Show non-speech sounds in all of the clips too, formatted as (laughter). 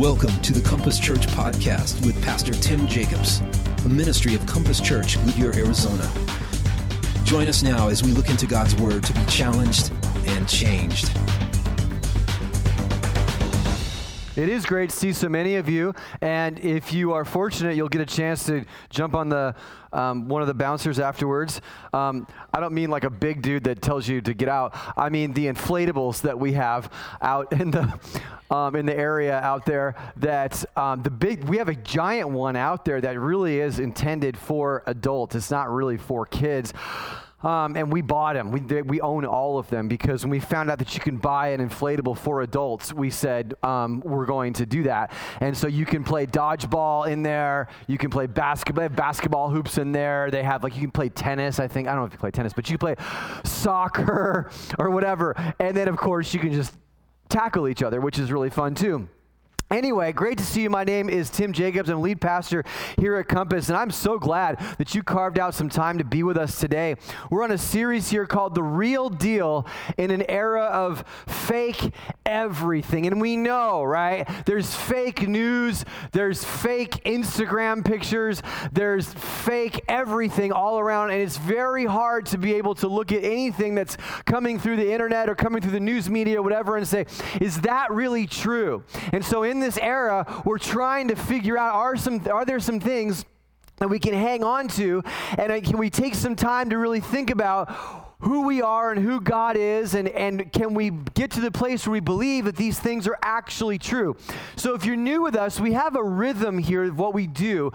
Welcome to the Compass Church podcast with Pastor Tim Jacobs, a ministry of Compass Church, Goodyear, Arizona. Join us now as we look into God's Word to be challenged and changed. It is great to see so many of you, and if you are fortunate, you'll get a chance to jump on the um, one of the bouncers afterwards. Um, I don't mean like a big dude that tells you to get out. I mean the inflatables that we have out (laughs) in the um, in the area out there. That um, the big we have a giant one out there that really is intended for adults. It's not really for kids. Um, and we bought them. We, they, we own all of them because when we found out that you can buy an inflatable for adults, we said um, we're going to do that. And so you can play dodgeball in there. You can play basketball. They have basketball hoops in there. They have like you can play tennis. I think I don't know if you play tennis, but you play soccer (laughs) or whatever. And then of course you can just tackle each other, which is really fun too. Anyway, great to see you. My name is Tim Jacobs. I'm lead pastor here at Compass, and I'm so glad that you carved out some time to be with us today. We're on a series here called The Real Deal in an era of fake everything. And we know, right? There's fake news, there's fake Instagram pictures, there's fake everything all around, and it's very hard to be able to look at anything that's coming through the internet or coming through the news media whatever and say, is that really true? And so in this era, we're trying to figure out are, some, are there some things that we can hang on to? And can we take some time to really think about who we are and who God is, and, and can we get to the place where we believe that these things are actually true? So, if you're new with us, we have a rhythm here of what we do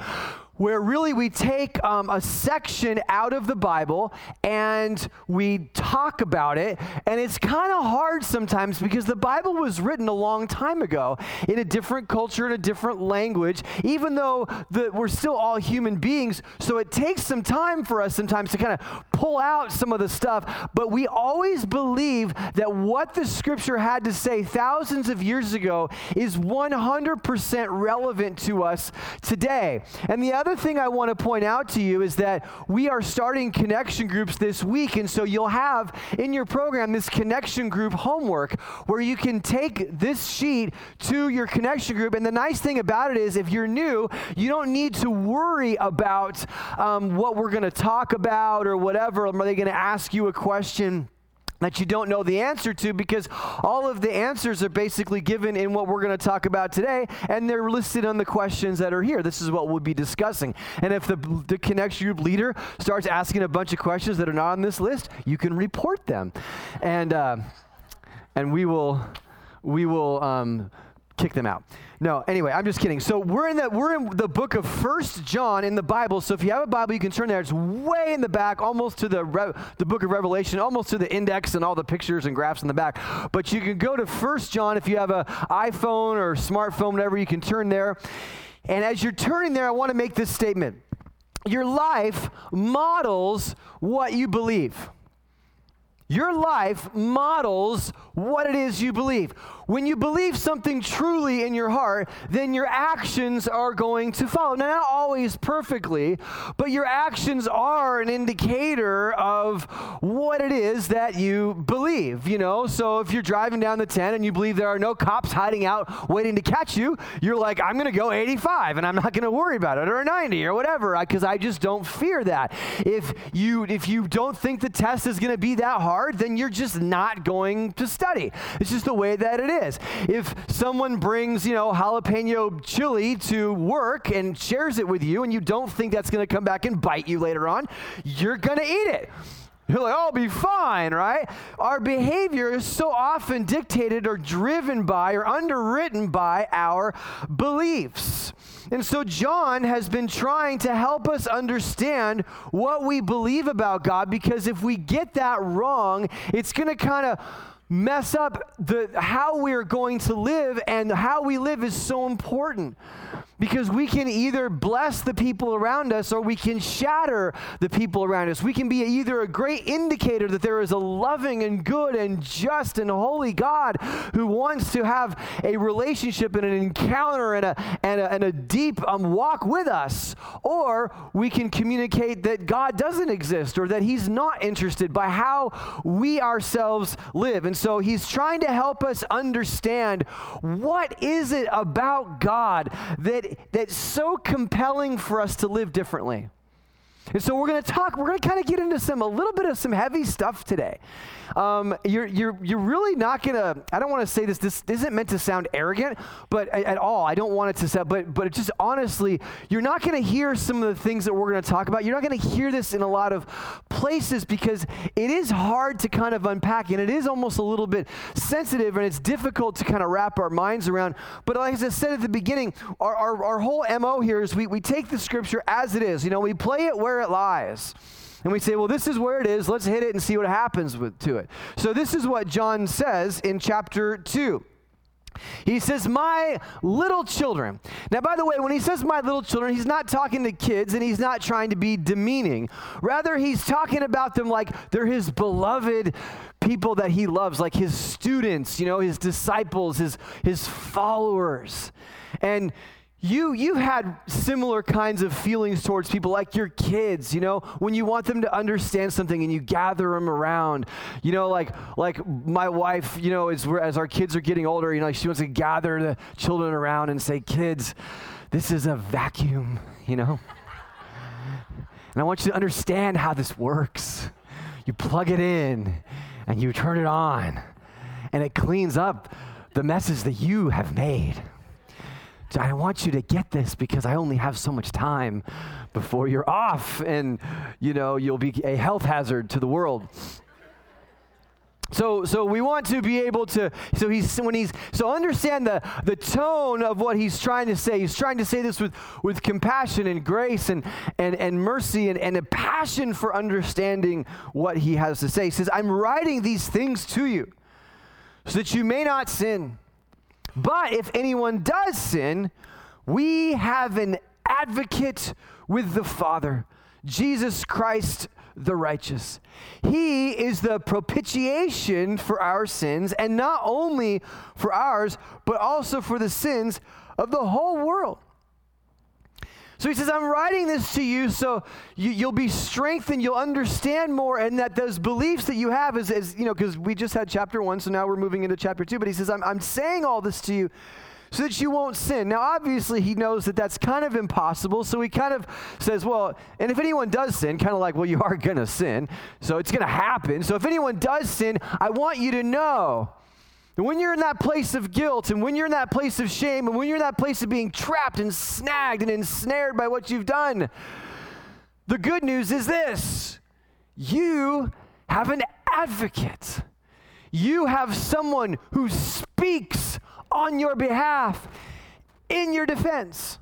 where really we take um, a section out of the Bible and we talk about it. And it's kind of hard sometimes because the Bible was written a long time ago in a different culture, in a different language, even though the, we're still all human beings. So it takes some time for us sometimes to kind of pull out some of the stuff. But we always believe that what the scripture had to say thousands of years ago is 100% relevant to us today. And the other other thing I want to point out to you is that we are starting connection groups this week. And so you'll have in your program this connection group homework where you can take this sheet to your connection group. And the nice thing about it is, if you're new, you don't need to worry about um, what we're going to talk about or whatever. Are they going to ask you a question? That you don't know the answer to because all of the answers are basically given in what we're going to talk about today and they're listed on the questions that are here. This is what we'll be discussing. And if the, the connection group leader starts asking a bunch of questions that are not on this list you can report them. And uh, and we will we will um, kick them out. No, anyway, I'm just kidding. So we're in the we're in the book of First John in the Bible. So if you have a Bible, you can turn there. It's way in the back, almost to the Re- the book of Revelation, almost to the index and all the pictures and graphs in the back. But you can go to First John if you have an iPhone or smartphone, whatever. You can turn there. And as you're turning there, I want to make this statement. Your life models what you believe. Your life models what it is you believe. When you believe something truly in your heart, then your actions are going to follow. Now, not always perfectly, but your actions are an indicator of what it is that you believe, you know? So if you're driving down the 10 and you believe there are no cops hiding out waiting to catch you, you're like, I'm going to go 85 and I'm not going to worry about it or 90 or whatever because I just don't fear that. If you if you don't think the test is going to be that hard, then you're just not going to study. It's just the way that it is If someone brings, you know, jalapeno chili to work and shares it with you and you don't think that's going to come back and bite you later on, you're going to eat it. You're like, oh, I'll be fine, right? Our behavior is so often dictated or driven by or underwritten by our beliefs. And so John has been trying to help us understand what we believe about God because if we get that wrong, it's going to kind of mess up the how we're going to live and how we live is so important because we can either bless the people around us or we can shatter the people around us. We can be either a great indicator that there is a loving and good and just and holy God who wants to have a relationship and an encounter and a, and a, and a deep um, walk with us, or we can communicate that God doesn't exist or that He's not interested by how we ourselves live. And so he's trying to help us understand what is it about God that that's so compelling for us to live differently. And so we're going to talk, we're going to kind of get into some, a little bit of some heavy stuff today. Um, you're, you're, you're really not going to, I don't want to say this, this isn't meant to sound arrogant, but at all, I don't want it to sound, but, but just honestly, you're not going to hear some of the things that we're going to talk about. You're not going to hear this in a lot of places because it is hard to kind of unpack and it is almost a little bit sensitive and it's difficult to kind of wrap our minds around. But like I said at the beginning, our, our, our whole MO here is we, we take the scripture as it is. You know, we play it where it lies and we say, well, this is where it is. Let's hit it and see what happens with, to it. So, this is what John says in chapter 2. He says, My little children. Now, by the way, when he says my little children, he's not talking to kids and he's not trying to be demeaning. Rather, he's talking about them like they're his beloved people that he loves, like his students, you know, his disciples, his, his followers. And you you had similar kinds of feelings towards people like your kids you know? When you want them to understand something and you gather them around you know like like my wife you know as, as our kids are getting older you know she wants to gather the children around and say kids this is a vacuum you know? And i want you to understand how this works. You plug it in and you turn it on and it cleans up the messes that you have made I want you to get this because I only have so much time before you're off and you know you'll be a health hazard to the world. So, so we want to be able to. So he's when he's so understand the the tone of what he's trying to say. He's trying to say this with with compassion and grace and and and mercy and and a passion for understanding what he has to say. He says, "I'm writing these things to you, so that you may not sin." But if anyone does sin, we have an advocate with the Father, Jesus Christ the righteous. He is the propitiation for our sins, and not only for ours, but also for the sins of the whole world. So he says, I'm writing this to you so you, will be strengthened, you'll understand more, and that those beliefs that you have is, is you know, because we just had chapter one, so now we're moving into chapter two. But he says, I'm, I'm saying all this to you so that you won't sin. Now, obviously, he knows that that's kind of impossible, so he kind of says, Well, and if anyone does sin, kind of like, Well, you are going to sin, so it's going to happen. So if anyone does sin, I want you to know and when you're in that place of guilt, and when you're in that place of shame, and when you're in that place of being trapped and snagged and ensnared by what you've done, the good news is this you have an advocate. You have someone who speaks on your behalf in your defense.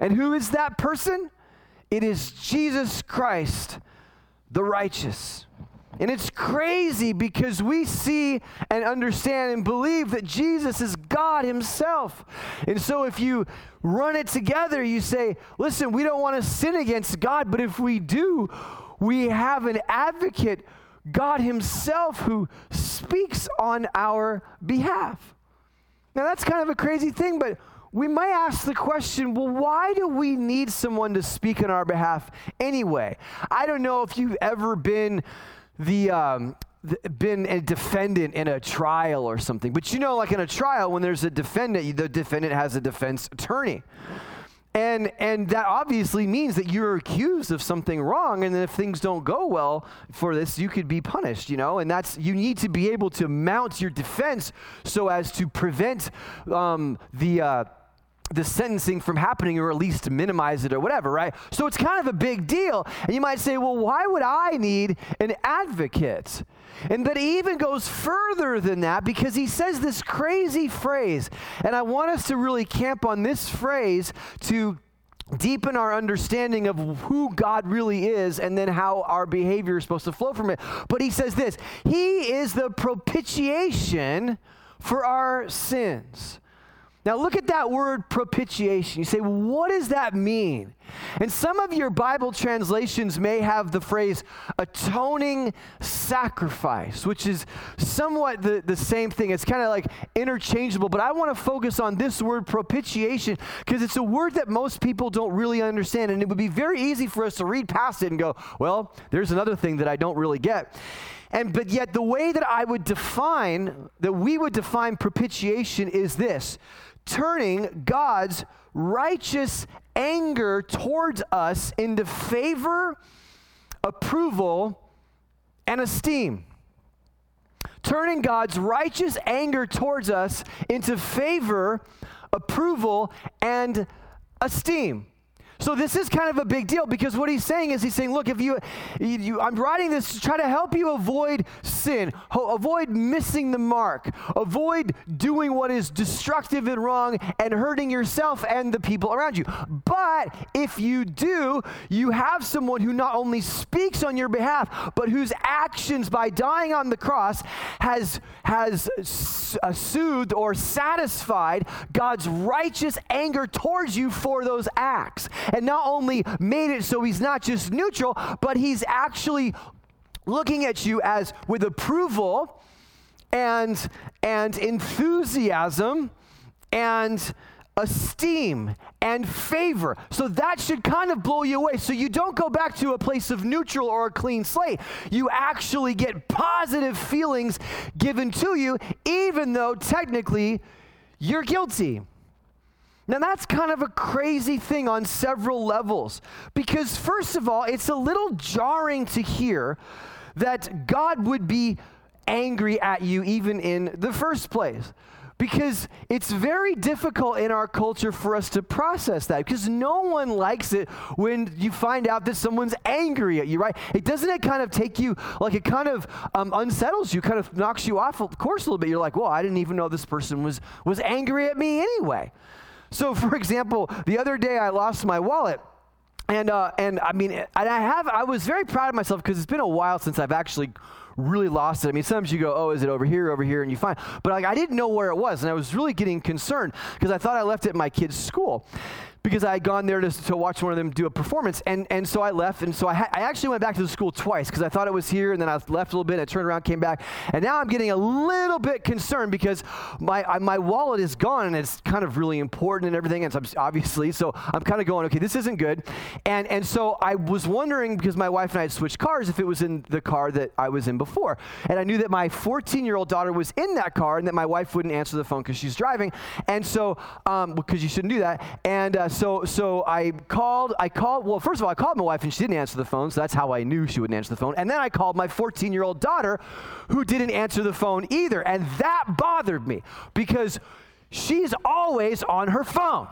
And who is that person? It is Jesus Christ, the righteous. And it's crazy because we see and understand and believe that Jesus is God Himself. And so if you run it together, you say, listen, we don't want to sin against God, but if we do, we have an advocate, God Himself, who speaks on our behalf. Now that's kind of a crazy thing, but we might ask the question well, why do we need someone to speak on our behalf anyway? I don't know if you've ever been the, um, been a defendant in a trial or something. But you know, like in a trial, when there's a defendant, the defendant has a defense attorney. And, and that obviously means that you're accused of something wrong. And then if things don't go well for this, you could be punished, you know? And that's, you need to be able to mount your defense so as to prevent um, the, uh, the sentencing from happening or at least to minimize it or whatever, right? So it's kind of a big deal. And you might say, well, why would I need an advocate? And but he even goes further than that because he says this crazy phrase. And I want us to really camp on this phrase to deepen our understanding of who God really is and then how our behavior is supposed to flow from it. But he says this He is the propitiation for our sins. Now, look at that word propitiation. You say, what does that mean? And some of your Bible translations may have the phrase atoning sacrifice, which is somewhat the, the same thing. It's kind of like interchangeable, but I want to focus on this word propitiation because it's a word that most people don't really understand. And it would be very easy for us to read past it and go, well, there's another thing that I don't really get. And but yet the way that I would define that we would define propitiation is this turning God's righteous anger towards us into favor, approval, and esteem. Turning God's righteous anger towards us into favor, approval, and esteem. So this is kind of a big deal because what he's saying is he's saying, look, if you, you I'm writing this to try to help you avoid sin, ho- avoid missing the mark, avoid doing what is destructive and wrong and hurting yourself and the people around you. But if you do, you have someone who not only speaks on your behalf, but whose actions by dying on the cross has has uh, soothed or satisfied God's righteous anger towards you for those acts and not only made it so he's not just neutral, but he's actually looking at you as with approval and and enthusiasm and esteem and favor. So that should kind of blow you away. So you don't go back to a place of neutral or a clean slate. You actually get positive feelings given to you, even though technically you're guilty. Now, that's kind of a crazy thing on several levels because, first of all, it's a little jarring to hear that God would be angry at you even in the first place. Because it's very difficult in our culture for us to process that because no one likes it when you find out that someone's angry at you, right? It doesn't it kind of take you, like it kind of um, unsettles you, kind of knocks you off of course a little bit. You're like, well, I didn't even know this person was, was angry at me anyway. So, (laughs) for example, the other day I lost my wallet. And, uh, and I mean, and I have, I was very proud of myself because it's been a while since I've actually really lost it. I mean, sometimes you go, oh, is it over here, over here, and you find. But like, I didn't know where it was, and I was really getting concerned because I thought I left it at my kid's school because I had gone there to, to watch one of them do a performance. And, and so I left. And so I, ha- I actually went back to the school twice because I thought it was here. And then I left a little bit. And I turned around, came back. And now I'm getting a little bit concerned because my, I, my wallet is gone and it's kind of really important and everything. And so obviously, so I'm kind of going, okay, this isn't good. And, and so I was wondering because my wife and I had switched cars if it was in the car that I was in before. And I knew that my 14 year old daughter was in that car and that my wife wouldn't answer the phone because she's driving. And so, um, because you shouldn't do that. And uh, so, so I called, I called, well, first of all, I called my wife and she didn't answer the phone, so that's how I knew she wouldn't answer the phone. And then I called my 14 year old daughter who didn't answer the phone either. And that bothered me because she's always on her phone,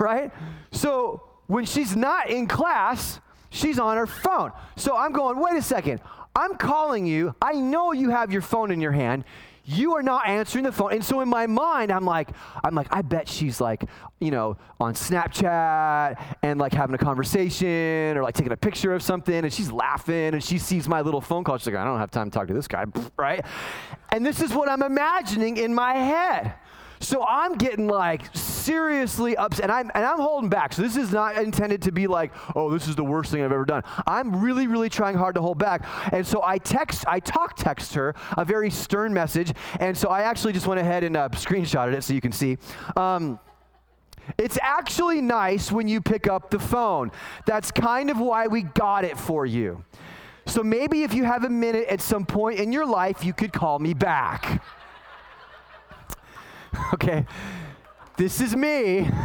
right? So when she's not in class, she's on her phone. So I'm going, wait a second. I'm calling you. I know you have your phone in your hand you are not answering the phone. And so in my mind, I'm like, I'm like, I bet she's like, you know, on Snapchat and like having a conversation or like taking a picture of something and she's laughing and she sees my little phone call. She's like, I don't have time to talk to this guy, (laughs) right? And this is what I'm imagining in my head. So I'm getting like seriously upset, and I'm, and I'm holding back. So this is not intended to be like, oh, this is the worst thing I've ever done. I'm really, really trying hard to hold back. And so I text, I talk text her a very stern message, and so I actually just went ahead and uh, screenshotted it so you can see. Um, it's actually nice when you pick up the phone. That's kind of why we got it for you. So maybe if you have a minute at some point in your life, you could call me back. (laughs) okay? This is me. (laughs)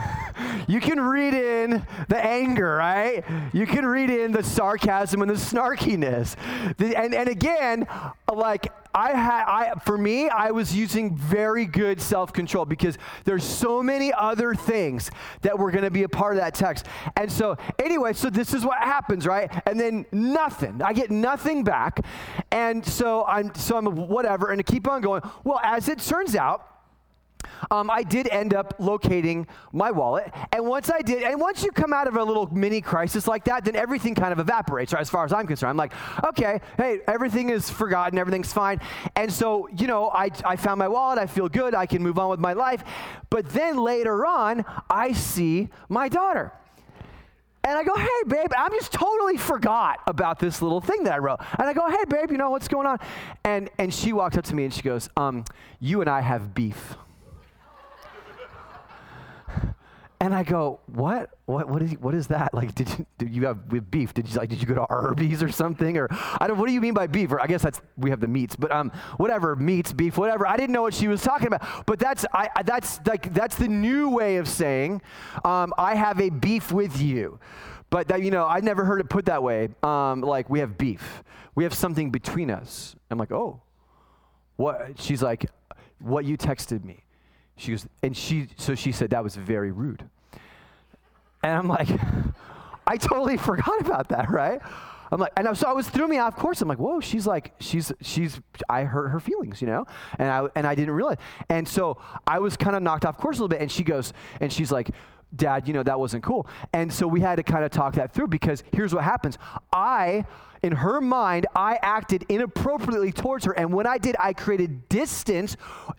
You can read in the anger, right? You can read in the sarcasm and the snarkiness. The, and, and again, like I had, I, for me, I was using very good self control because there's so many other things that were going to be a part of that text. And so, anyway, so this is what happens, right? And then nothing. I get nothing back. And so I'm, so I'm whatever, and to keep on going. Well, as it turns out, um, I did end up locating my wallet. And once I did, and once you come out of a little mini crisis like that, then everything kind of evaporates, right? As far as I'm concerned, I'm like, okay, hey, everything is forgotten, everything's fine. And so, you know, I, I found my wallet, I feel good, I can move on with my life. But then later on, I see my daughter. And I go, hey, babe, I'm just totally forgot about this little thing that I wrote. And I go, hey, babe, you know what's going on? And, and she walks up to me and she goes, um, you and I have beef. And I go, what? What? What is? What is that? Like, did you, did you have with beef? Did you like? Did you go to Arby's or something? Or I don't. What do you mean by beef? Or I guess that's we have the meats, but um, whatever meats, beef, whatever. I didn't know what she was talking about. But that's I. That's like that's the new way of saying, um, I have a beef with you. But that you know, I never heard it put that way. Um, like we have beef. We have something between us. I'm like, oh, what? She's like, what you texted me. She goes, and she, so she said that was very rude. And I'm like, (laughs) I totally forgot about that, right? I'm like, and I, so I was threw me off course. I'm like, whoa, she's like, she's, she's, I hurt her feelings, you know? And I, and I didn't realize. And so I was kind of knocked off course a little bit. And she goes, and she's like, Dad, you know, that wasn't cool. And so we had to kind of talk that through because here's what happens. I, in her mind, I acted inappropriately towards her. And when I did, I created distance,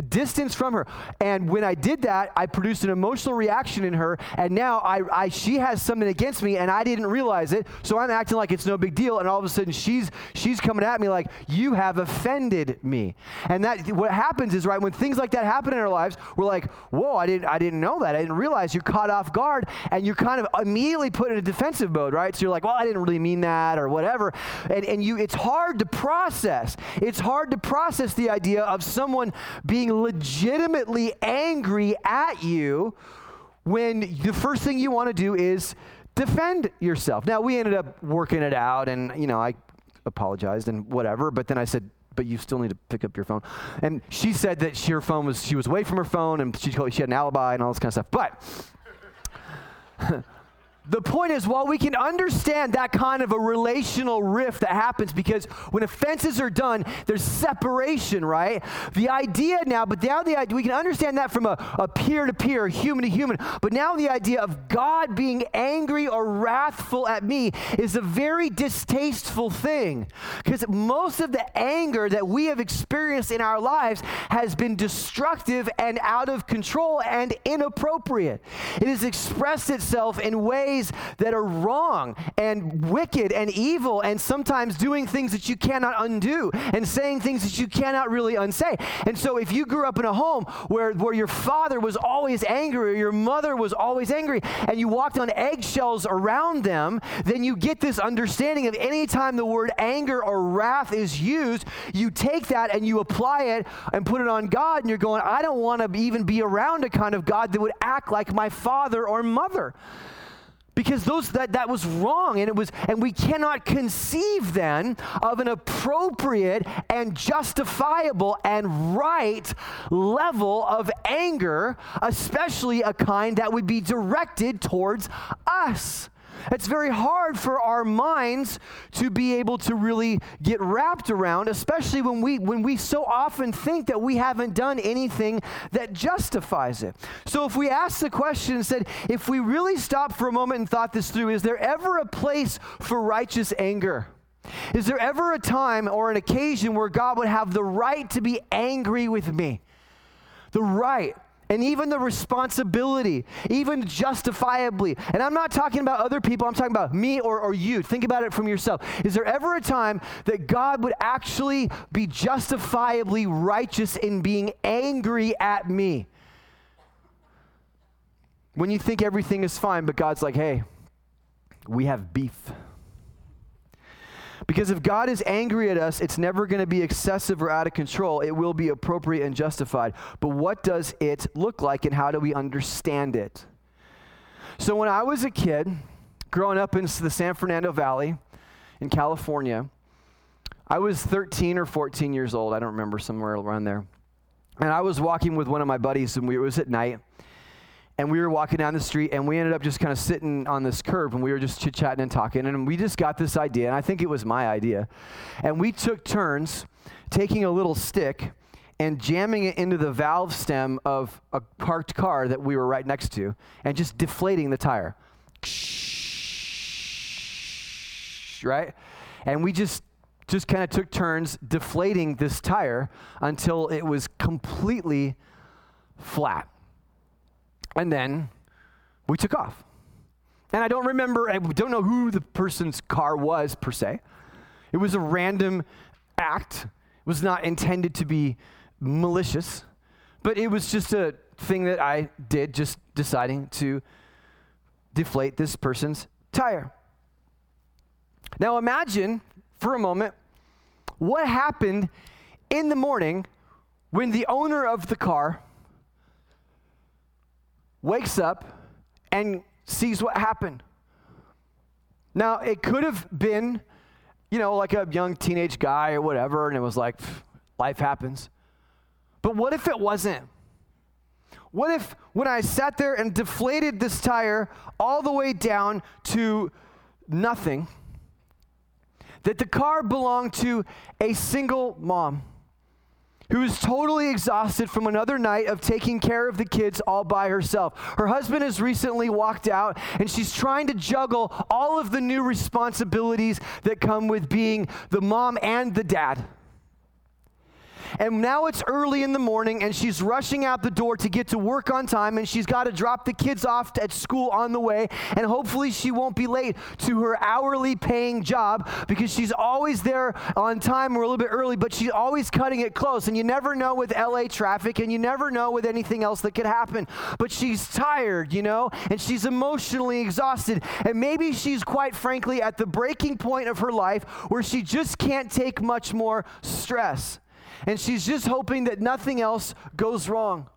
distance from her. And when I did that, I produced an emotional reaction in her. And now I, I, she has something against me and I didn't realize it. So I'm acting like it's no big deal. And all of a sudden she's, she's coming at me like, you have offended me. And that, what happens is, right, when things like that happen in our lives, we're like, whoa, I didn't, I didn't know that. I didn't realize you're caught off guard and you're kind of immediately put in a defensive mode, right? So you're like, well, I didn't really mean that or whatever and, and you it's hard to process it's hard to process the idea of someone being legitimately angry at you when the first thing you want to do is defend yourself now we ended up working it out and you know i apologized and whatever but then i said but you still need to pick up your phone. And she said that she, her phone was, she was away from her phone and she, she had an alibi and all this kind of stuff. But the point is, while we can understand that kind of a relational rift that happens because when offenses are done, there's separation, right? The idea now, but now the idea, we can understand that from a peer to peer, human to human. But now the idea of God being angry or wrathful at me is a very distasteful thing because most of the anger that we have experienced in our lives has been destructive and out of control and inappropriate. It has expressed itself in ways ways that are wrong and wicked and evil and sometimes doing things that you cannot undo and saying things that you cannot really unsay. And so if you grew up in a home where, where your father was always angry or your mother was always angry and you walked on eggshells around them, then you get this understanding of anytime the word anger or wrath is used, you take that and you apply it and put it on God and you're going, I don't want to even be around a kind of God that would act like my father or mother because those that, that was wrong and it was and we cannot conceive then of an appropriate and justifiable and right level of anger especially a kind that would be directed towards us it's very hard for our minds to be able to really get wrapped around, especially when we when we so often think that we haven't done anything that justifies it. So if we ask the question and said, if we really stopped for a moment and thought this through, is there ever a place for righteous anger? Is there ever a time or an occasion where God would have the right to be angry with me? The right and even the responsibility, even justifiably. And I'm not talking about other people, I'm talking about me or, or you. Think about it from yourself. Is there ever a time that God would actually be justifiably righteous in being angry at me? When you think everything is fine, but God's like, hey, we have beef. Because if God is angry at us, it's never going to be excessive or out of control. It will be appropriate and justified. But what does it look like and how do we understand it? So when I was a kid, growing up in the San Fernando Valley in California, I was 13 or 14 years old. I don't remember, somewhere around there. And I was walking with one of my buddies, and we, it was at night and we were walking down the street and we ended up just kind of sitting on this curb and we were just chit chatting and talking and we just got this idea and i think it was my idea. And we took turns taking a little stick and jamming it into the valve stem of a parked car that we were right next to and just deflating the tire. Right? And we just just kind of took turns deflating this tire until it was completely flat and then we took off. And I don't remember, I don't know who the person's car was per se. It was a random act, it was not intended to be malicious, but it was just a thing that I did, just deciding to deflate this person's tire. Now imagine for a moment what happened in the morning when the owner of the car wakes up and sees what happened. Now, it could have been, you know, like a young teenage guy or whatever, and it was like, life happens. But what if it wasn't? What if when I sat there and deflated this tire all the way down to nothing, that the car belonged to a single mom? Who is totally exhausted from another night of taking care of the kids all by herself. Her husband has recently walked out, and she's trying to juggle all of the new responsibilities that come with being the mom and the dad. And now it's early in the morning, and she's rushing out the door to get to work on time, and she's got to drop the kids off at school on the way. And hopefully, she won't be late to her hourly paying job because she's always there on time or a little bit early, but she's always cutting it close. And you never know with LA traffic, and you never know with anything else that could happen. But she's tired, you know, and she's emotionally exhausted. And maybe she's quite frankly at the breaking point of her life where she just can't take much more stress and she's just hoping that nothing else goes wrong.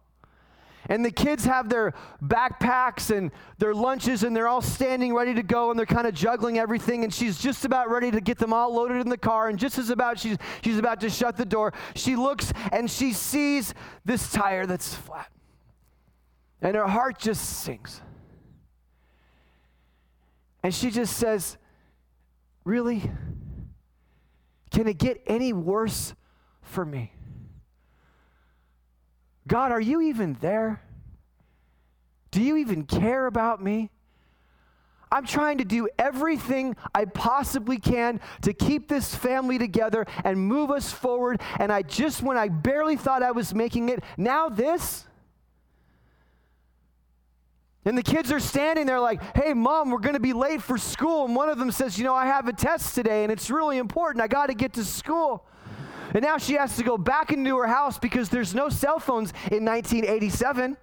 And the kids have their backpacks and their lunches, and they're all standing ready to go, and they're kind of juggling everything. And she's just about ready to get them all loaded in the car. And just as about she's, she's about to shut the door, she looks and she sees this tire that's flat. And her heart just sinks. And she just says, Really? Can it get any worse for me. God, are you even there? Do you even care about me? I'm trying to do everything I possibly can to keep this family together and move us forward. And I just, when I barely thought I was making it, now this? And the kids are standing there like, hey, mom, we're going to be late for school. And one of them says, you know, I have a test today and it's really important. I got to get to school. And now she has to go back into her house because there's no cell phones in 1987.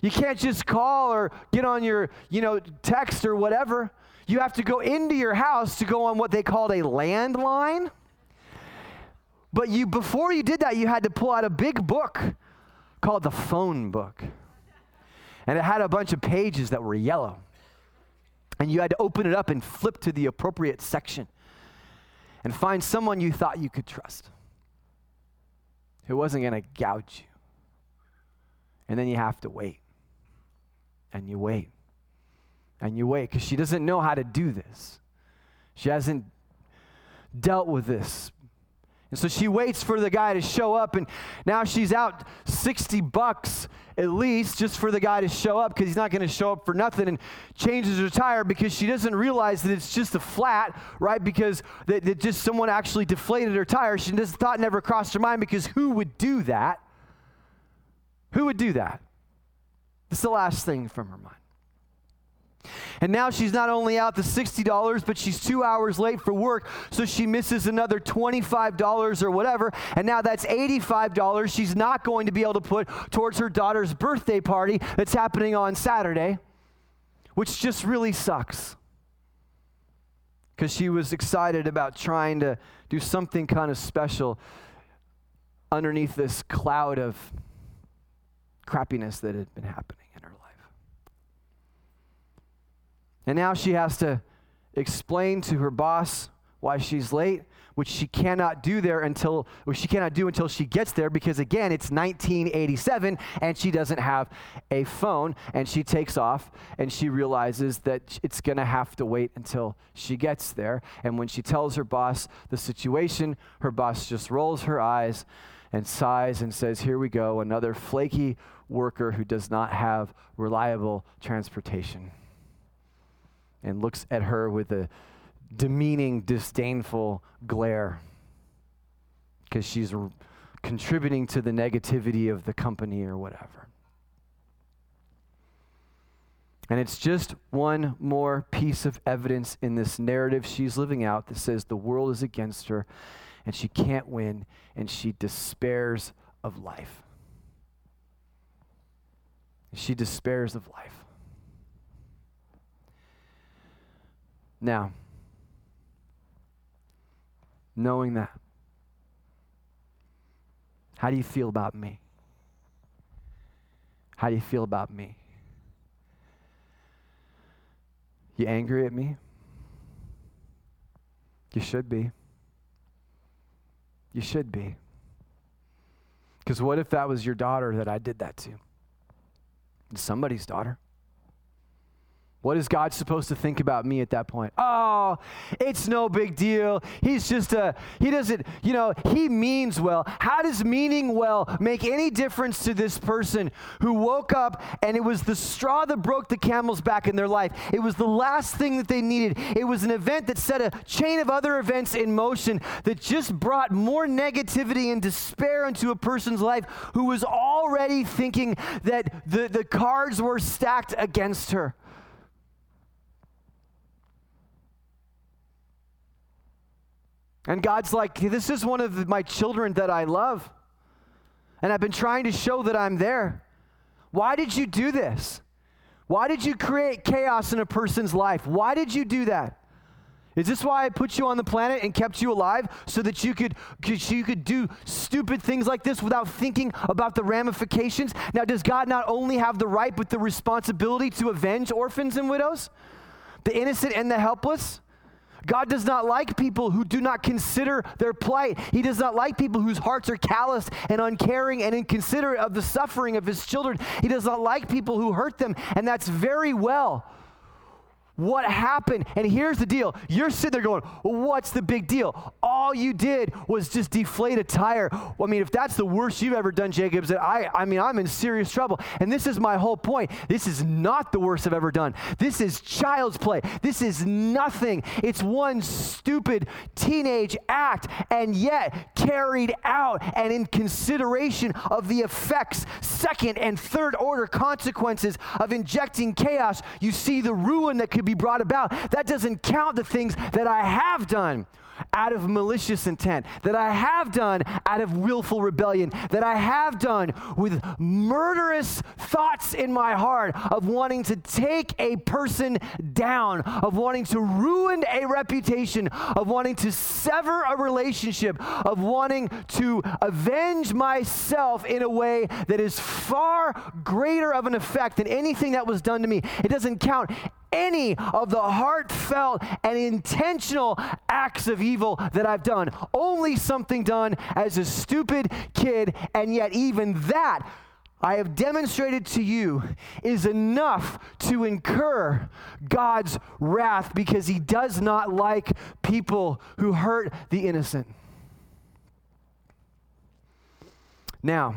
You can't just call or get on your, you know, text or whatever. You have to go into your house to go on what they called a landline. But you before you did that, you had to pull out a big book called the phone book. And it had a bunch of pages that were yellow. And you had to open it up and flip to the appropriate section and find someone you thought you could trust who wasn't going to gouge you. And then you have to wait. And you wait. And you wait because she doesn't know how to do this. She hasn't dealt with this and so she waits for the guy to show up, and now she's out 60 bucks at least just for the guy to show up because he's not going to show up for nothing and changes her tire because she doesn't realize that it's just a flat, right? Because that, that just someone actually deflated her tire. She just thought never crossed her mind because who would do that? Who would do that? That's the last thing from her mind. And now she's not only out the $60, but she's two hours late for work, so she misses another $25 or whatever. And now that's $85 she's not going to be able to put towards her daughter's birthday party that's happening on Saturday, which just really sucks. Because she was excited about trying to do something kind of special underneath this cloud of crappiness that had been happening. And now she has to explain to her boss why she's late, which she cannot do there until which she cannot do until she gets there because again it's 1987 and she doesn't have a phone. And she takes off and she realizes that it's going to have to wait until she gets there. And when she tells her boss the situation her boss just rolls her eyes and sighs and says here we go another flaky worker who does not have reliable transportation and looks at her with a demeaning, disdainful glare because she's r- contributing to the negativity of the company or whatever. And it's just one more piece of evidence in this narrative she's living out that says the world is against her and she can't win and she despairs of life. She despairs of life. Now, knowing that, how do you feel about me? How do you feel about me? You angry at me? You should be. You should be. Because what if that was your daughter that I did that to? Somebody's daughter. What is God supposed to think about me at that point? Oh, it's no big deal. He's just a, he doesn't, you know, he means well. How does meaning well make any difference to this person who woke up and it was the straw that broke the camel's back in their life? It was the last thing that they needed. It was an event that set a chain of other events in motion that just brought more negativity and despair into a person's life who was already thinking that the, the cards were stacked against her. And God's like, This is one of my children that I love. And I've been trying to show that I'm there. Why did you do this? Why did you create chaos in a person's life? Why did you do that? Is this why I put you on the planet and kept you alive so that you could, you could do stupid things like this without thinking about the ramifications? Now, does God not only have the right but the responsibility to avenge orphans and widows, the innocent and the helpless? God does not like people who do not consider their plight. He does not like people whose hearts are calloused and uncaring and inconsiderate of the suffering of his children. He does not like people who hurt them, and that's very well what happened. And here's the deal you're sitting there going, What's the big deal? All you did was just deflate a tire. I mean, if that's the worst you've ever done, Jacobs, I, I mean, I'm in serious trouble. And this is my whole point. This is not the worst I've ever done. This is child's play. This is nothing. It's one stupid teenage act, and yet carried out and in consideration of the effects, second and third order consequences of injecting chaos, you see the ruin that could be brought about. That doesn't count the things that I have done out of malicious intent, that I have done out of willful rebellion, that I have done with murderous thoughts in my heart of wanting to take a person down, of wanting to ruin a reputation, of wanting to sever a relationship, of wanting to avenge myself in a way that is far greater of an effect than anything that was done to me. It doesn't count any of the heartfelt and intentional acts of evil that I've done. Only something done as a stupid kid, and yet, even that. I have demonstrated to you is enough to incur God's wrath because He does not like people who hurt the innocent. Now,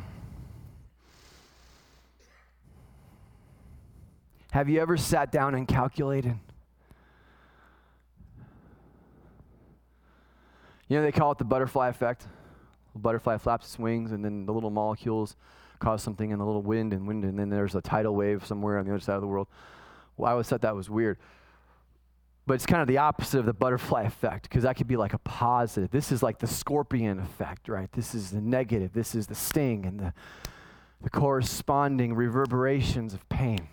Have you ever sat down and calculated? You know, they call it the butterfly effect. The butterfly flaps its wings, and then the little molecules cause something in the little wind and wind, and then there's a tidal wave somewhere on the other side of the world. Well, I always thought that was weird. But it's kind of the opposite of the butterfly (laughs) effect because that could be like a positive. This is like the scorpion effect, right? This is the negative. This is the sting and the, the corresponding reverberations of pain.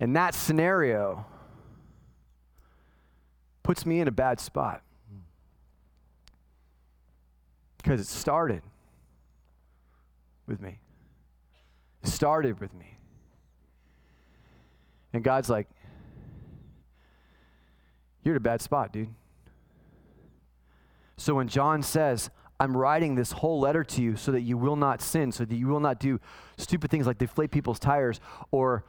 And that scenario puts me in a bad spot. Because it started with me. It started with me. And God's like, You're in a bad spot, dude. So when John says, I'm writing this whole letter to you so that you will not sin, so that you will not do stupid things like deflate people's tires or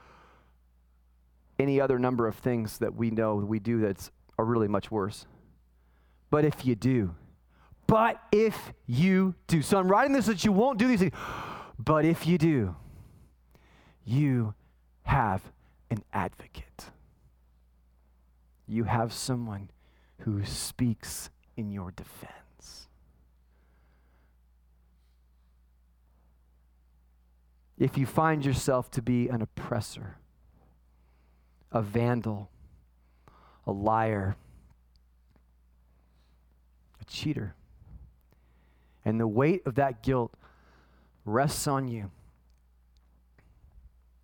any other number of things that we know we do that's are really much worse. But if you do, but if you do. So I'm writing this that you won't do these things. But if you do, you have an advocate. You have someone who speaks in your defense. if you find yourself to be an oppressor, a vandal, a liar, a cheater, and the weight of that guilt rests on you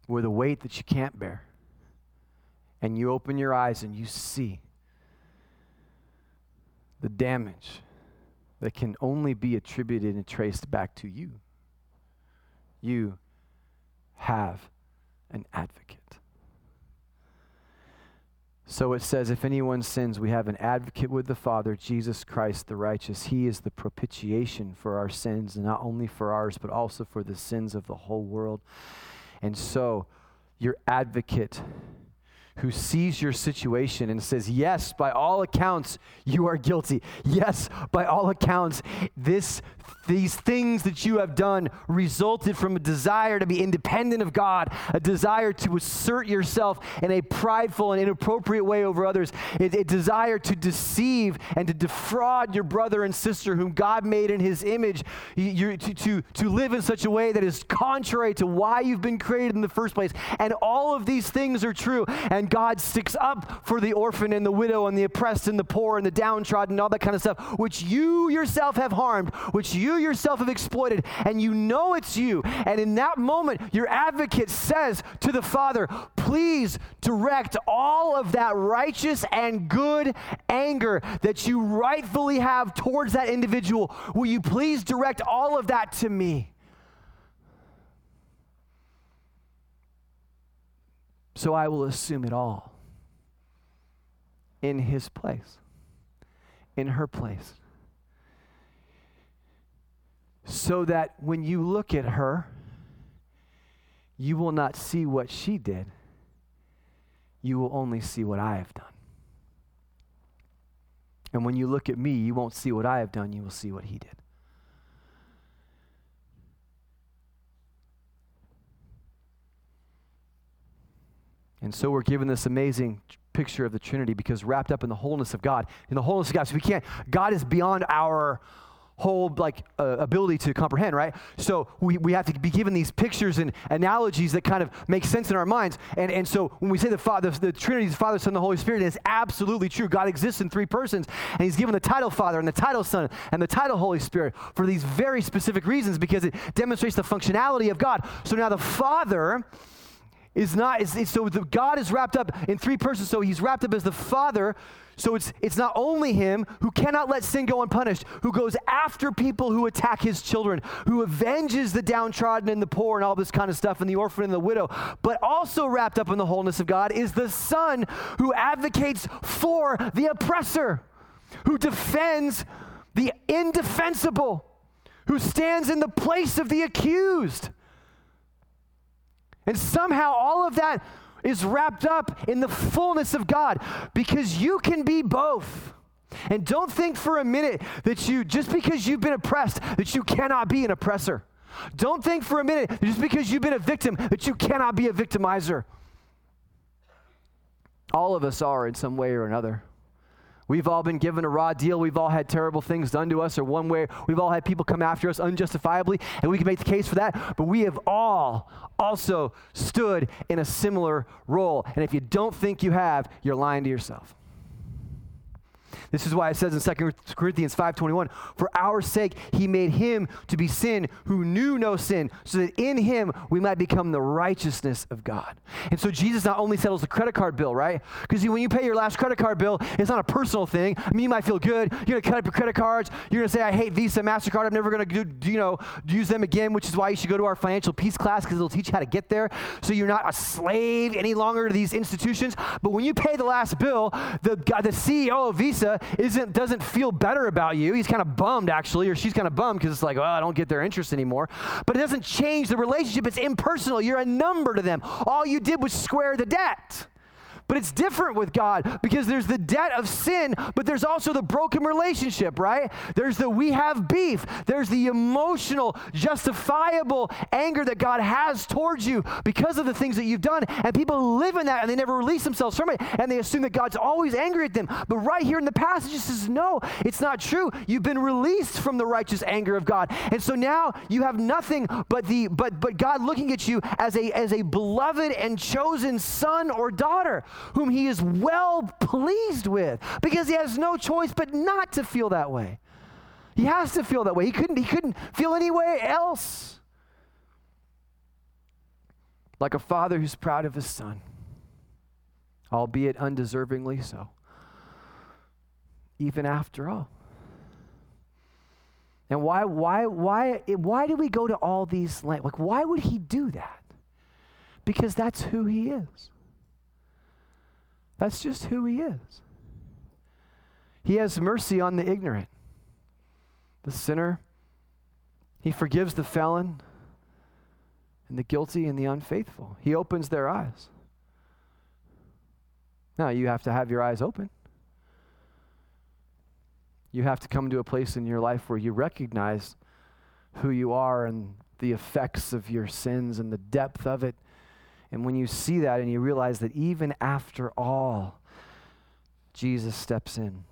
with a weight that you can't bear, and you open your eyes and you see the damage that can only be attributed and traced back to you. You have an advocate. So it says, if anyone sins, we have an advocate with the Father, Jesus Christ the righteous. He is the propitiation for our sins, and not only for ours, but also for the sins of the whole world. And so, your advocate who sees your situation and says, Yes, by all accounts, you are guilty. Yes, by all accounts, this, these things that you have done resulted from a desire to be independent of God, a desire to assert yourself in a prideful and inappropriate way over others, a, a desire to deceive and to defraud your brother and sister whom God made in his image, you, to, to, to live in such a way that is contrary to why you've been created in the first place. And all of these things are true. And God sticks up for the orphan and the widow and the oppressed and the poor and the downtrodden and all that kind of stuff, which you yourself have harmed, which you yourself have exploited, and you know it's you. And in that moment, your advocate says to the Father, Please direct all of that righteous and good anger that you rightfully have towards that individual. Will you please direct all of that to me? So I will assume it all in his place, in her place. So that when you look at her, you will not see what she did, you will only see what I have done. And when you look at me, you won't see what I have done, you will see what he did. And so we're given this amazing picture of the Trinity because wrapped up in the wholeness of God, in the wholeness of God. So we can't, God is beyond our whole like uh, ability to comprehend right? So we, we have to be given these pictures and analogies that kind of make sense in our minds. And, and so when we say the father the, the trinity is father son the holy spirit is absolutely true. God exists in three persons and he's given the title father and the title son and the title holy spirit for these very specific reasons because it demonstrates the functionality of god. So now the father is not, is, so the, God is wrapped up in three persons. So he's wrapped up as the Father. So it's, it's not only him who cannot let sin go unpunished, who goes after people who attack his children, who avenges the downtrodden and the poor and all this kind of stuff, and the orphan and the widow, but also wrapped up in the wholeness of God is the Son who advocates for the oppressor, who defends the indefensible, who stands in the place of the accused. And somehow all of that is wrapped up in the fullness of God because you can be both. And don't think for a minute that you, just because you've been oppressed, that you cannot be an oppressor. Don't think for a minute just because you've been a victim that you cannot be a victimizer. All of us are in some way or another. We've all been given a raw deal. We've all had terrible things done to us, or one way we've all had people come after us unjustifiably, and we can make the case for that. But we have all also stood in a similar role. And if you don't think you have, you're lying to yourself. This is why it says in 2 Corinthians 5:21, "For our sake he made him to be sin who knew no sin, so that in him we might become the righteousness of God." And so Jesus not only settles the credit card bill, right? Because when you pay your last credit card bill, it's not a personal thing. I mean, you might feel good. You're to cut up your credit cards. You're to say, "I hate Visa, Mastercard. I'm never to do, you know, use them again," which is why you should go to our financial peace class because it'll teach you how to get there. So you're not a slave any longer to these institutions. But when you pay the last bill, the the CEO of Visa isn't, doesn't feel better about you. He's kind of bummed, actually, or she's kind of bummed because it's like, oh, I don't get their interest anymore. But it doesn't change the relationship. It's impersonal. You're a number to them. All you did was square the debt. But it's different with God because there's the debt of sin, but there's also the broken relationship, right? There's the we have beef. There's the emotional, justifiable anger that God has towards you because of the things that you've done. And people live in that and they never release themselves from it and they assume that God's always angry at them. But right here in the passage, it says, no, it's not true. You've been released from the righteous anger of God. And so now you have nothing but the but but God looking at you as a as a beloved and chosen son or daughter whom he is well pleased with because he has no choice but not to feel that way. He has to feel that way. He couldn't he couldn't feel any way else. Like a father who's proud of his son, albeit undeservingly so. Even after all. And why, why, why, why do we go to all these lands? Like, why would he do that? Because that's who he is. That's just who he is. He has mercy on the ignorant, the sinner. He forgives the felon and the guilty and the unfaithful. He opens their eyes. Now, you have to have your eyes open. You have to come to a place in your life where you recognize who you are and the effects of your sins and the depth of it. And when you see that and you realize that even after all, Jesus steps in,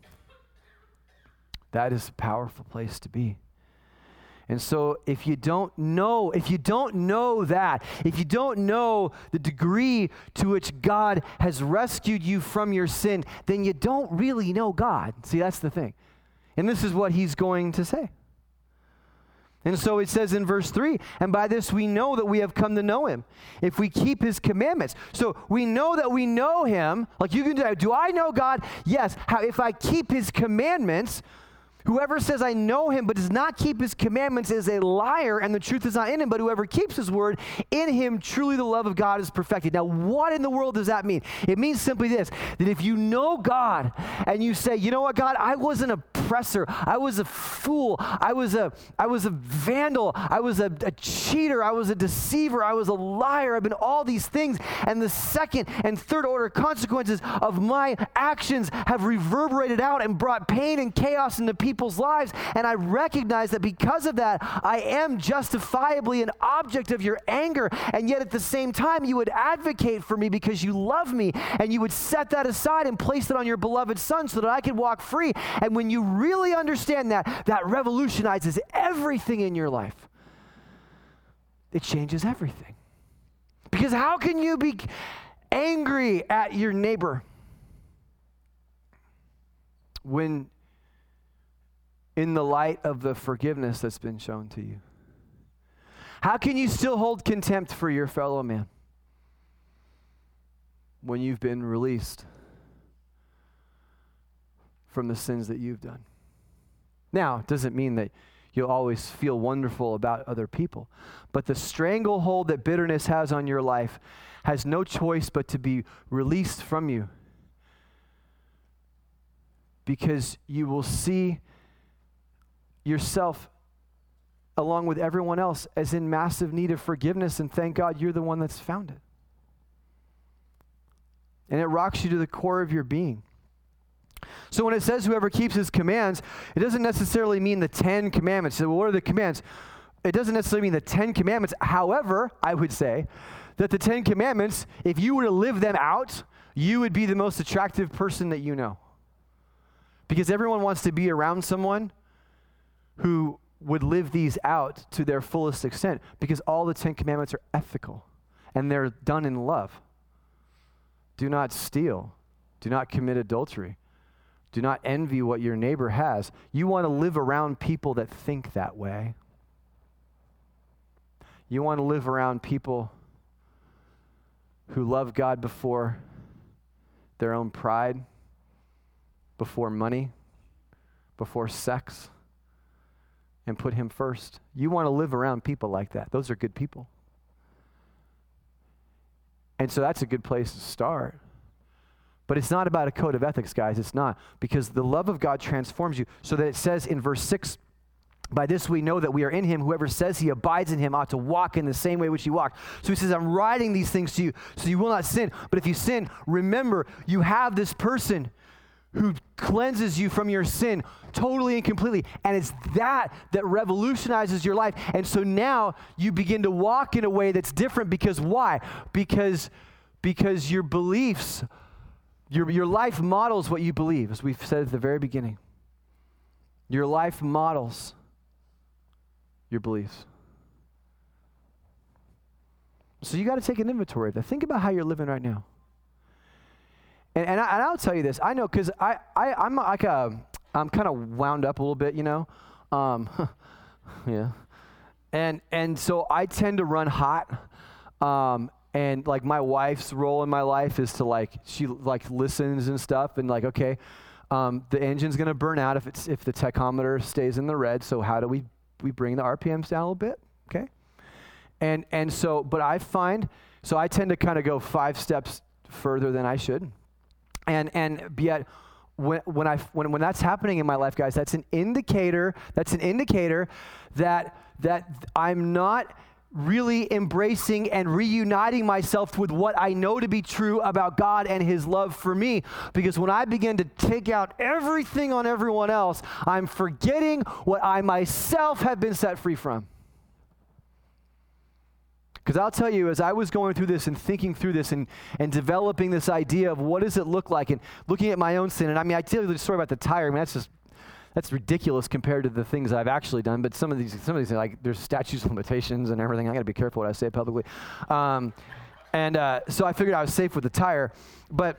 that is a powerful place to be. And so if you don't know, if you don't know that, if you don't know the degree to which God has rescued you from your sin, then you don't really know God. See, that's the thing. And this is what he's going to say. And so it says in verse 3 and by this we know that we have come to know him if we keep his commandments. So we know that we know him. Like you can do, do I know God? Yes. How if I keep his commandments, Whoever says, I know him, but does not keep his commandments is a liar, and the truth is not in him. But whoever keeps his word, in him truly the love of God is perfected. Now, what in the world does that mean? It means simply this that if you know God and you say, you know what, God, I was an oppressor, I was a fool, I was a, I was a vandal, I was a, a cheater, I was a deceiver, I was a liar, I've been all these things, and the second and third order consequences of my actions have reverberated out and brought pain and chaos into people's lives. And I recognize that because of that, I am justifiably an object of your anger. And yet at the same time, you would advocate for me because you love me. And you would set that aside and place it on your beloved son so that I could walk free. And when you really understand that, that revolutionizes everything in your life. It changes everything. Because how can you be angry at your neighbor when in the light of the forgiveness that's been shown to you? How can you still hold contempt for your fellow man when you've been released from the sins that you've done? Now, it doesn't mean that you'll always feel wonderful about other people, but the stranglehold that bitterness has on your life has no choice but to be released from you because you will see yourself along with everyone else as in massive need of forgiveness, and thank God you're the one that's found it. And it rocks you to the core of your being. So when it says whoever keeps his commands, it doesn't necessarily mean the Ten Commandments. So, what are the commands? It doesn't necessarily mean the Ten Commandments. However, I would say that the Ten Commandments, if you were to live them out, you would be the most attractive person that you know. Because everyone wants to be around someone who would live these out to their fullest extent because all the Ten Commandments are ethical and they're done in love. Do not steal. Do not commit adultery. Do not envy what your neighbor has. You want to live around people that think that way. You want to live around people who love God before their own pride, before money, before sex and put Him first. You want to live around people like that. Those are good people. And so that's a good place to start. But it's not about a code of ethics, guys. It's not. Because the love of God transforms you so that it says in verse 6 By this we know that we are in him. Whoever says he abides in him ought to walk in the same way which he walked. So he says, I'm writing these things to you so you will not sin. But if you sin, remember you have this person who cleanses you from your sin totally and completely. And it's that that revolutionizes your life. And so now you begin to walk in a way that's different because why? Because because your beliefs your, your life models what you believe, as we've said at the very beginning. Your life models your beliefs. So you got to take an inventory of that. Think about how you're living right now. And, and, I, will tell you this. I know because I, I, I'm like a, I'm kind of wound up a little bit, you know. Um, (laughs) yeah. And, and so I tend to run hot. Um, and like my wife's role in my life is to like, she like listens and stuff and like, okay, um, the engine's going to burn out if it's, if the tachometer stays in the red. So how do we, we bring the RPMs down a little bit? Okay. And, and so, but I find, so I tend to kind of go five steps further than I should. And, and yet, when, when, I, when, when that's happening in my life, guys, that's an indicator, that's an indicator that, that I'm not really embracing and reuniting myself with what I know to be true about God and His love for me. Because when I begin to take out everything on everyone else, I'm forgetting what I myself have been set free from. Because I'll tell you, as I was going through this and thinking through this and, and developing this idea of what does it look like and looking at my own sin, and I mean, I tell you the story about the tire, I mean, that's just, that's ridiculous compared to the things I've actually done. But some of these, some of these, like, there's statutes of limitations and everything. I got to be careful what I say publicly. Um, and uh, so I figured I was safe with the tire. But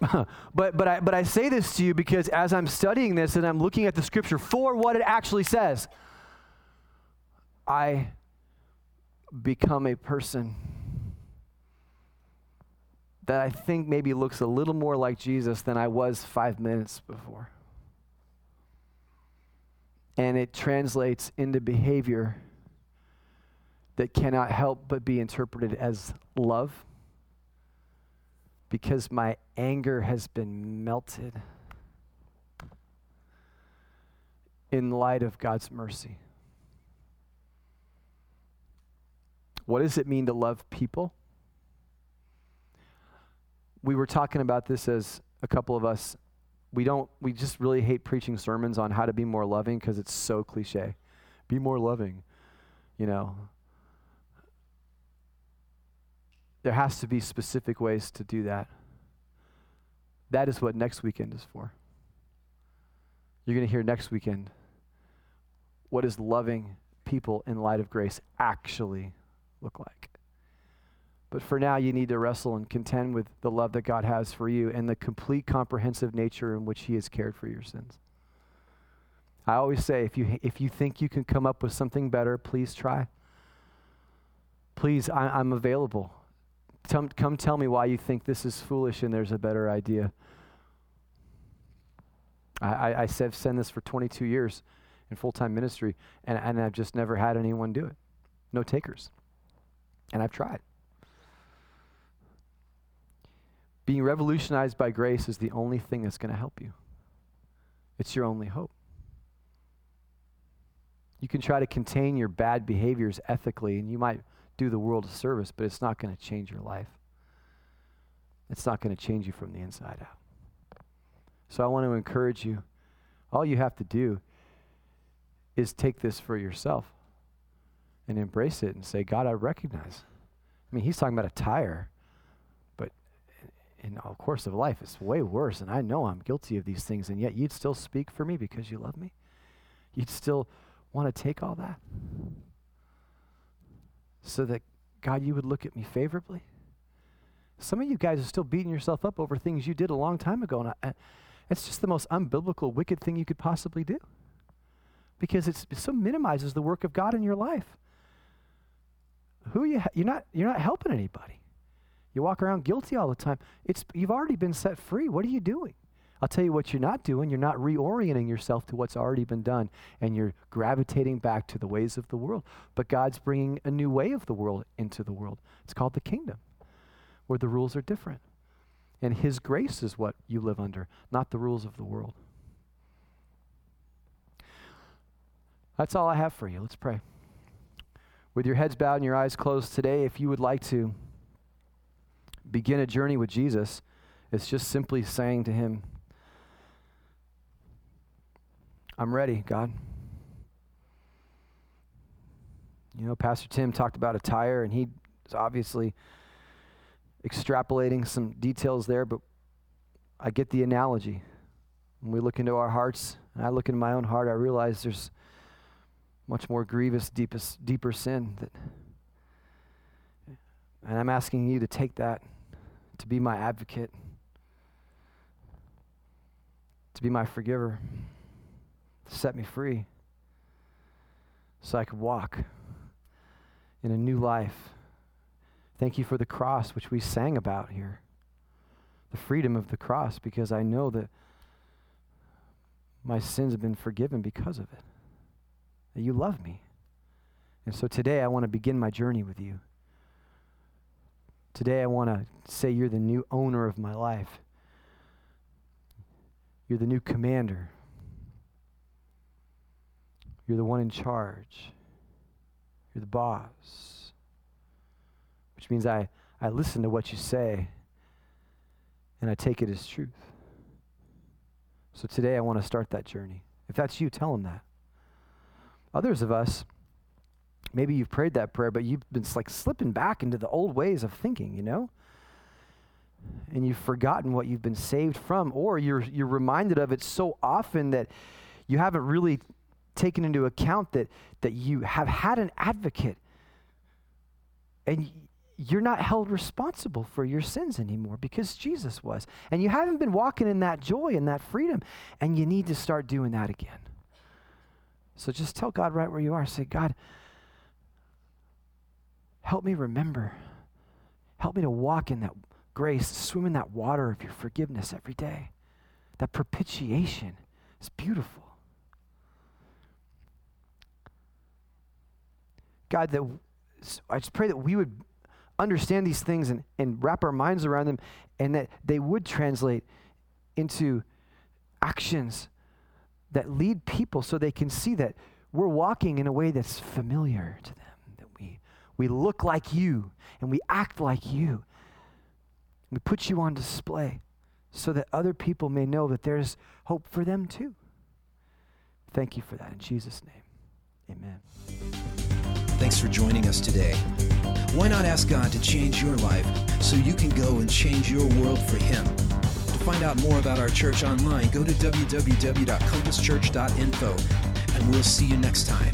(laughs) but but I but I say this to you because as I'm studying this and I'm looking at the scripture for what it actually says, I become a person that I think maybe looks a little more like Jesus than I was five minutes before. And it translates into behavior that cannot help but be interpreted as love because my anger has been melted in light of God's mercy. What does it mean to love people? We were talking about this as a couple of us. We don't, we just really hate preaching sermons on how to be more loving because it's so cliche. Be more loving, you know. There has to be specific ways to do that. That is what next weekend is for. You're going to hear next weekend what is loving people in light of grace actually look like. But for now, you need to wrestle and contend with the love that God has for you and the complete comprehensive nature in which He has cared for your sins. I always say if you, if you think you can come up with something better, please try. Please, I, am available. Come, come tell me why you think this is foolish and there's a better idea. I, I, said, this for 22 years in full time ministry, and, and I've just never had anyone do it. No takers. And I've tried. Being revolutionized by grace is the only thing that's going to help you. It's your only hope. You can try to contain your bad behaviors ethically, and you might do the world a service, but it's not going to change your life. It's not going to change you from the inside out. So I want to encourage you. All you have to do is take this for yourself and embrace it and say, God, I recognize. I mean, he's talking about a tire, in the course of life, it's way worse. And I know I'm guilty of these things, and yet you'd still speak for me because you love me. You'd still want to take all that so that, God, you would look at me favorably. Some of you guys are still beating yourself up over things you did a long time ago, and I, it's just the most unbiblical, wicked thing you could possibly do because it so minimizes the work of God in your life who you ha- you're not you're not helping anybody. You walk around guilty all the time. It's you've already been set free. What are you doing? I'll tell you what you're not doing. You're not reorienting yourself to what's already been done, and you're gravitating back to the ways of the world. But God's bringing a new way of the world into the world. It's called the kingdom, where the rules are different. And His grace is what you live under, not the rules of the world. That's all I have for you. Let's pray. With your heads bowed and your eyes closed today, if you would like to begin a journey with Jesus, it's just simply saying to Him, I'm ready, God. You know, Pastor Tim talked about a tire, and he is obviously extrapolating some details there, but I get the analogy. When we look into our hearts, and I look into my own heart, I realize there's much more grievous, deepest, deeper sin that and I'm asking you to take that, to be my advocate, to be my forgiver, to set me free, so I could walk in a new life. Thank you for the cross, which we sang about here. The freedom of the cross, because I know that my sins have been forgiven because of it. That you love me. And so today I want to begin my journey with you. Today I want to say you're the new owner of my life. You're the new commander. You're the one in charge. You're the boss. Which means I, I listen to what you say and I take it as truth. So today I want to start that journey. If that's you, tell him that. Others of us, maybe you've prayed that prayer, but you've been like slipping back into the old ways of thinking, you know? And you've forgotten what you've been saved from, or you're, you're reminded of it so often that you haven't really taken into account that, that you have had an advocate and you're not held responsible for your sins anymore because Jesus was. And you haven't been walking in that joy and that freedom, and you need to start doing that again. So just tell God right where you are. Say, God, help me remember. Help me to walk in that grace, swim in that water of your forgiveness every day. That propitiation is beautiful. God, that I just pray that we would understand these things and, and wrap our minds around them and that they would translate into actions that lead people so they can see that we're walking in a way that's familiar to them, we look like you and we act like you. We put you on display so that other people may know that there's hope for them too. Thank you for that in Jesus' name. Amen. Thanks for joining us today. Why not ask God to change your life so you can go and change your world for Him? To find out more about our church online, go to www.compasschurch.info, and we'll see you next time.